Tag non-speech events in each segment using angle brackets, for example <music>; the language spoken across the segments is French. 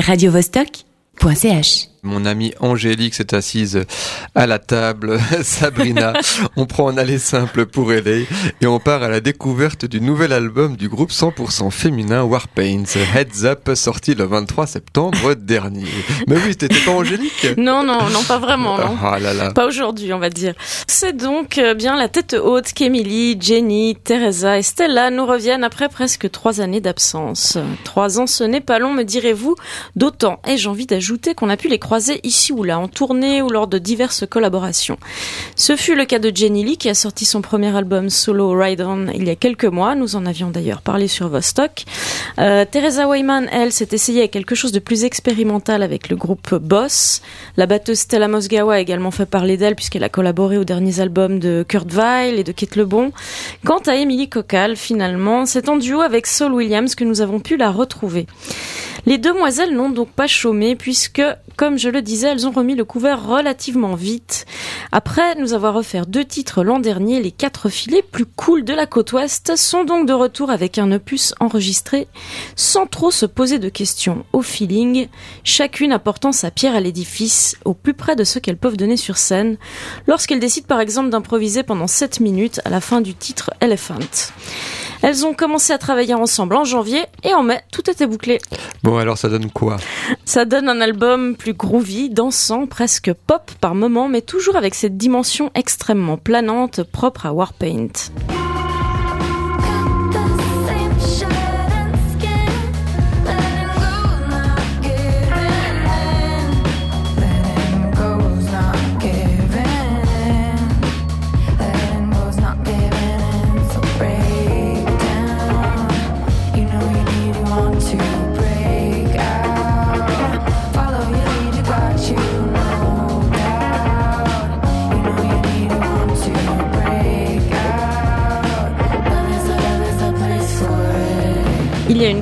radiovostok.ch Mon amie Angélique s'est assise à la table, <laughs> Sabrina. <laughs> on prend un aller simple pour aider et on part à la découverte du nouvel album du groupe 100% féminin Warpaint, Heads Up, sorti le 23 septembre <laughs> dernier. Mais oui, c'était pas Angélique? Non, non, non, pas vraiment, non. Ah là là. Pas aujourd'hui, on va dire. C'est donc euh, bien la tête haute qu'Emily, Jenny, Teresa et Stella nous reviennent après presque trois années d'absence. Trois ans, ce n'est pas long, me direz-vous. D'autant, et j'ai envie d'ajouter qu'on a pu les croiser ici ou là, en tournée ou lors de diverses collaborations. Ce fut le cas de Jenny Lee qui a sorti son premier album solo Ride On il y a quelques mois. Nous en avions d'ailleurs parlé sur Vostok. Euh, Teresa Wayman, elle, s'est essayée à quelque chose de plus expérimental avec le groupe Boss. La batteuse Stella Mosgawa a également fait parler d'elle puisqu'elle a collaboré aux derniers albums de Kurt Weill et de Kate LeBon. Quant à Emily Cocal, finalement, c'est en duo avec Saul Williams que nous avons pu la retrouver. Les demoiselles n'ont donc pas chômé puisque, comme je le disais, elles ont remis le couvert relativement vite. Après nous avoir offert deux titres l'an dernier, les quatre filets plus cool de la côte ouest sont donc de retour avec un opus enregistré sans trop se poser de questions, au feeling, chacune apportant sa pierre à l'édifice au plus près de ce qu'elles peuvent donner sur scène, lorsqu'elles décident par exemple d'improviser pendant 7 minutes à la fin du titre Elephant. Elles ont commencé à travailler ensemble en janvier et en mai, tout était bouclé. Bon, alors ça donne quoi? Ça donne un album plus groovy, dansant, presque pop par moments, mais toujours avec cette dimension extrêmement planante propre à Warpaint.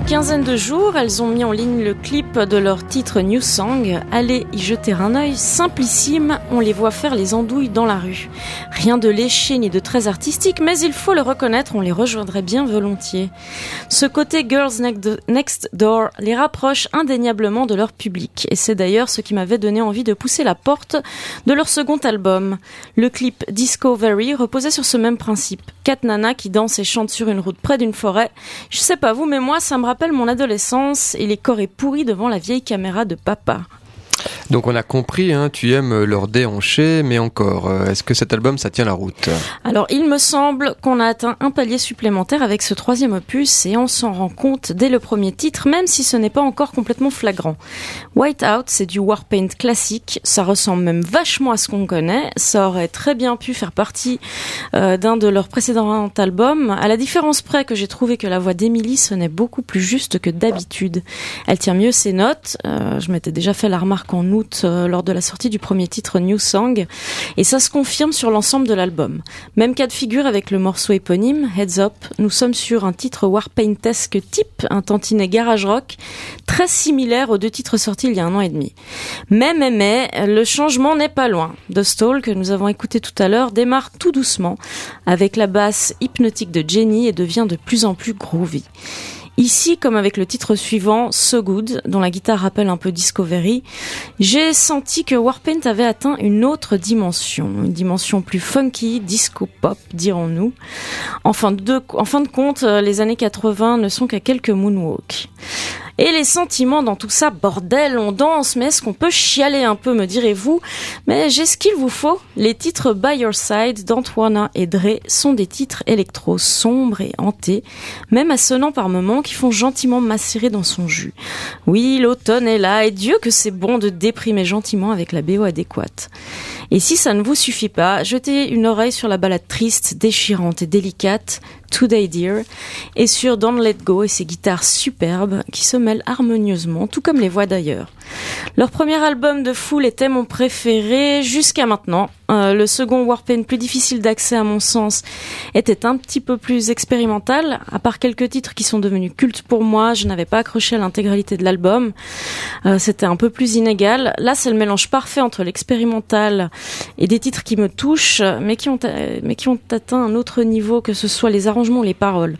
Une quinzaine de jours, elles ont mis en ligne le clip de leur titre New Song. Allez y jeter un œil, simplissime, on les voit faire les andouilles dans la rue. Rien de léché ni de très artistique, mais il faut le reconnaître, on les rejoindrait bien volontiers. Ce côté Girls Next Door les rapproche indéniablement de leur public, et c'est d'ailleurs ce qui m'avait donné envie de pousser la porte de leur second album. Le clip Discovery reposait sur ce même principe. Quatre nanas qui dansent et chantent sur une route près d'une forêt. Je sais pas vous, mais moi, ça me rappelle mon adolescence et les corps pourris devant la vieille caméra de papa. Donc on a compris, hein, tu aimes leur déhanché, mais encore, euh, est-ce que cet album, ça tient la route? Alors il me semble qu'on a atteint un palier supplémentaire avec ce troisième opus et on s'en rend compte dès le premier titre, même si ce n'est pas encore complètement flagrant. Whiteout, c'est du Warpaint classique, ça ressemble même vachement à ce qu'on connaît, ça aurait très bien pu faire partie euh, d'un de leurs précédents albums, à la différence près que j'ai trouvé que la voix d'Emily sonnait beaucoup plus juste que d'habitude. Elle tient mieux ses notes, euh, je m'étais déjà fait la remarque en août euh, lors de la sortie du premier titre New Song et ça se confirme sur l'ensemble de l'album. Même cas de figure avec le morceau éponyme Heads Up, nous sommes sur un titre Warpaintesque type, un tantinet garage rock très similaire aux deux titres sortis il y a un an et demi. Mais mais mais le changement n'est pas loin. The Stall que nous avons écouté tout à l'heure démarre tout doucement avec la basse hypnotique de Jenny et devient de plus en plus groovy. Ici, comme avec le titre suivant, So Good, dont la guitare rappelle un peu Discovery, j'ai senti que Warpaint avait atteint une autre dimension, une dimension plus funky, disco pop, dirons-nous. En fin de, en fin de compte, les années 80 ne sont qu'à quelques moonwalks. Et les sentiments dans tout ça, bordel, on danse, mais est-ce qu'on peut chialer un peu, me direz-vous? Mais j'ai ce qu'il vous faut. Les titres By Your Side d'Antoine et Dre sont des titres électro sombres et hantés, même assonnants par moments qui font gentiment macérer dans son jus. Oui, l'automne est là, et Dieu que c'est bon de déprimer gentiment avec la BO adéquate. Et si ça ne vous suffit pas, jetez une oreille sur la balade triste, déchirante et délicate, Today Dear, et sur Don't Let Go et ses guitares superbes qui se mêlent harmonieusement, tout comme les voix d'ailleurs. Leur premier album de Fool était mon préféré jusqu'à maintenant, Euh, le second Warpaint, plus difficile d'accès à mon sens, était un petit peu plus expérimental. À part quelques titres qui sont devenus cultes pour moi, je n'avais pas accroché à l'intégralité de l'album. Euh, C'était un peu plus inégal. Là, c'est le mélange parfait entre l'expérimental et des titres qui me touchent, mais qui ont, mais qui ont atteint un autre niveau, que ce soit les arrangements les paroles.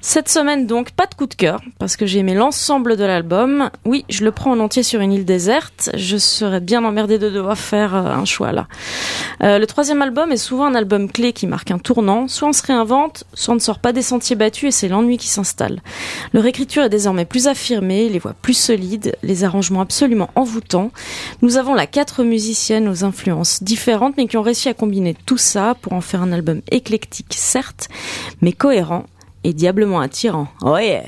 Cette semaine donc, pas de coup de cœur, parce que j'ai aimé l'ensemble de l'album. Oui, je le prends en entier sur une île déserte. Je serais bien emmerdée de devoir faire euh, un choix là. Euh, le troisième album est souvent un album clé qui marque un tournant. Soit on se réinvente, soit on ne sort pas des sentiers battus et c'est l'ennui qui s'installe. Leur écriture est désormais plus affirmée, les voix plus solides, les arrangements absolument envoûtants. Nous avons là quatre musiciennes aux influences différentes mais qui ont réussi à combiner tout ça pour en faire un album éclectique certes, mais cohérent et diablement attirant. Oh yeah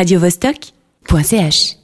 radiovostok.ch